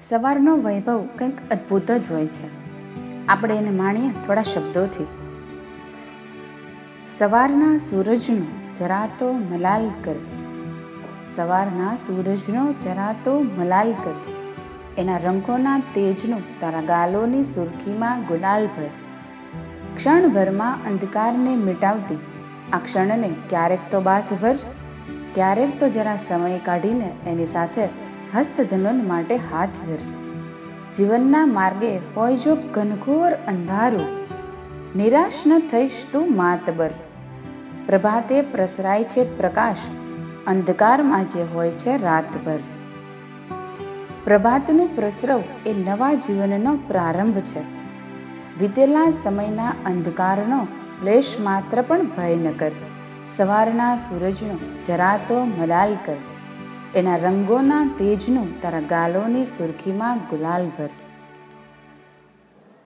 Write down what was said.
સવારનો વૈભવ કંઈક અદ્ભુત જ હોય છે. આપણે એને માણીએ થોડા શબ્દોથી. સવારના સૂરજનો જરા તો મલાલ કર. સવારના સૂરજનો જરા તો મલાલ કર. એના રંગોના તેજનો તારા ગાલોની સુરખીમાં ગુલાલ ભર. ક્ષણભરમાં અંધકારને મિટાવતી આ ક્ષણને ક્યારેક તો બાથ ભર, ક્યારેક તો જરા સમય કાઢીને એની સાથે હસ્તધનુન માટે હાથ ધર. જીવનના માર્ગે હોય જો ઘનઘોર અંધારું. નિરાશ ન થઈશ તું માતબર પ્રભાતે પ્રસરાય છે પ્રકાશ, અંધકારમાં જે હોય છે રાતભર. પ્રભાતનું પ્રસરવ એ નવા જીવનનો પ્રારંભ છે. વીતેલા સમયના અંધકારનો લેશ માત્ર પણ ભય ન કર. સવારના સૂરજનો જરા તો મલાલ કર. એના રંગોના તેજનું તારા ગાલોની સુરખીમાં ગુલાલ